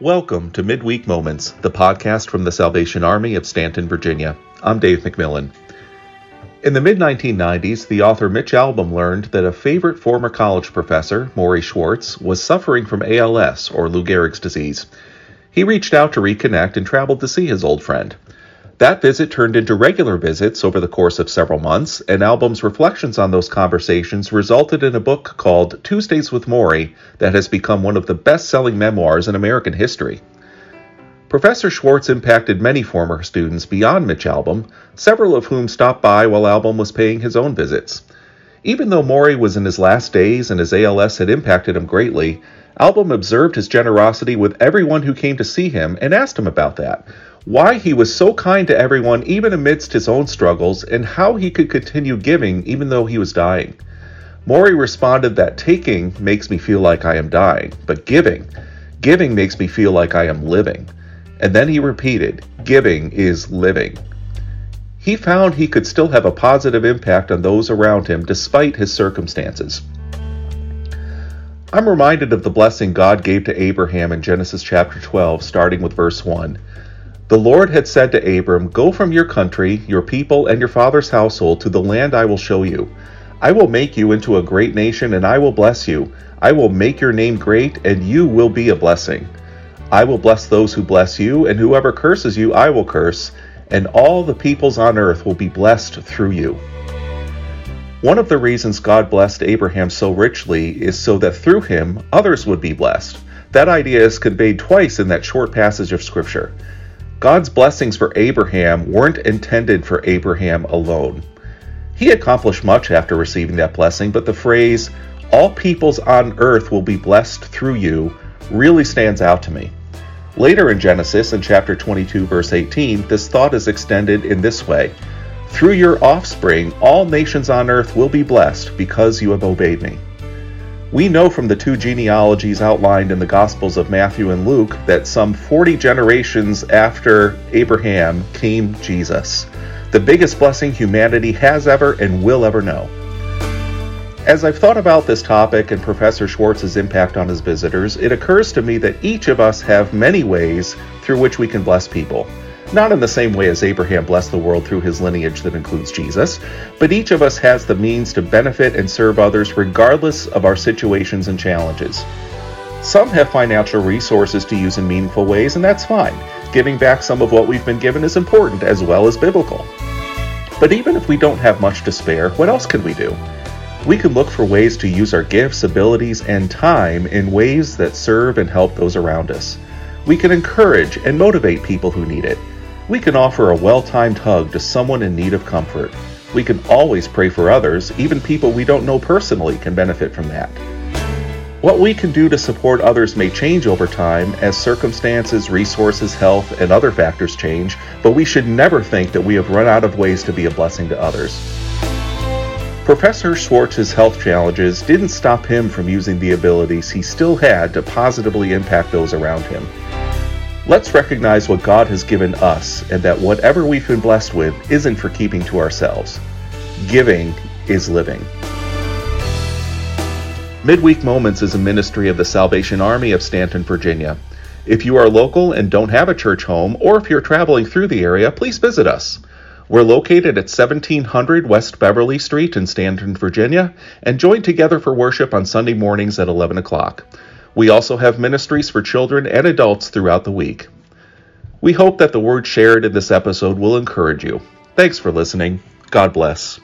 Welcome to Midweek Moments, the podcast from the Salvation Army of Staunton, Virginia. I'm Dave McMillan. In the mid 1990s, the author Mitch Albom learned that a favorite former college professor, Morrie Schwartz, was suffering from ALS, or Lou Gehrig's disease. He reached out to reconnect and traveled to see his old friend. That visit turned into regular visits over the course of several months, and Albom's reflections on those conversations resulted in a book called Tuesdays with Morrie that has become one of the best selling memoirs in American history. Professor Schwartz impacted many former students beyond Mitch Albom, several of whom stopped by while Albom was paying his own visits. Even though Morrie was in his last days and his ALS had impacted him greatly, Albom observed his generosity with everyone who came to see him and asked him about that why he was so kind to everyone even amidst his own struggles, and how he could continue giving even though he was dying. Morrie responded that taking makes me feel like I am dying, but giving, giving makes me feel like I am living. And then he repeated, giving is living. He found he could still have a positive impact on those around him despite his circumstances. I'm reminded of the blessing God gave to Abraham in Genesis chapter 12, starting with verse 1. The Lord had said to Abram, Go from your country, your people, and your father's household to the land I will show you. I will make you into a great nation, and I will bless you. I will make your name great, and you will be a blessing. I will bless those who bless you, and whoever curses you, I will curse, and all the peoples on earth will be blessed through you. One of the reasons God blessed Abraham so richly is so that through him others would be blessed. That idea is conveyed twice in that short passage of Scripture. God's blessings for Abraham weren't intended for Abraham alone. He accomplished much after receiving that blessing, but the phrase, all peoples on earth will be blessed through you, really stands out to me. Later in Genesis, in chapter 22, verse 18, this thought is extended in this way Through your offspring, all nations on earth will be blessed because you have obeyed me. We know from the two genealogies outlined in the Gospels of Matthew and Luke that some 40 generations after Abraham came Jesus, the biggest blessing humanity has ever and will ever know. As I've thought about this topic and Professor Schwartz's impact on his visitors, it occurs to me that each of us have many ways through which we can bless people. Not in the same way as Abraham blessed the world through his lineage that includes Jesus, but each of us has the means to benefit and serve others regardless of our situations and challenges. Some have financial resources to use in meaningful ways, and that's fine. Giving back some of what we've been given is important as well as biblical. But even if we don't have much to spare, what else can we do? We can look for ways to use our gifts, abilities, and time in ways that serve and help those around us. We can encourage and motivate people who need it we can offer a well timed hug to someone in need of comfort. We can always pray for others, even people we don't know personally can benefit from that. What we can do to support others may change over time as circumstances, resources, health, and other factors change, but we should never think that we have run out of ways to be a blessing to others. Professor Schwartz's health challenges didn't stop him from using the abilities he still had to positively impact those around him. Let's recognize what God has given us and that whatever we've been blessed with isn't for keeping to ourselves. Giving is living. Midweek Moments is a ministry of the Salvation Army of Staunton, Virginia. If you are local and don't have a church home, or if you're traveling through the area, please visit us. We're located at 1700 West Beverly Street in Staunton, Virginia, and join together for worship on Sunday mornings at 11 o'clock. We also have ministries for children and adults throughout the week. We hope that the word shared in this episode will encourage you. Thanks for listening. God bless.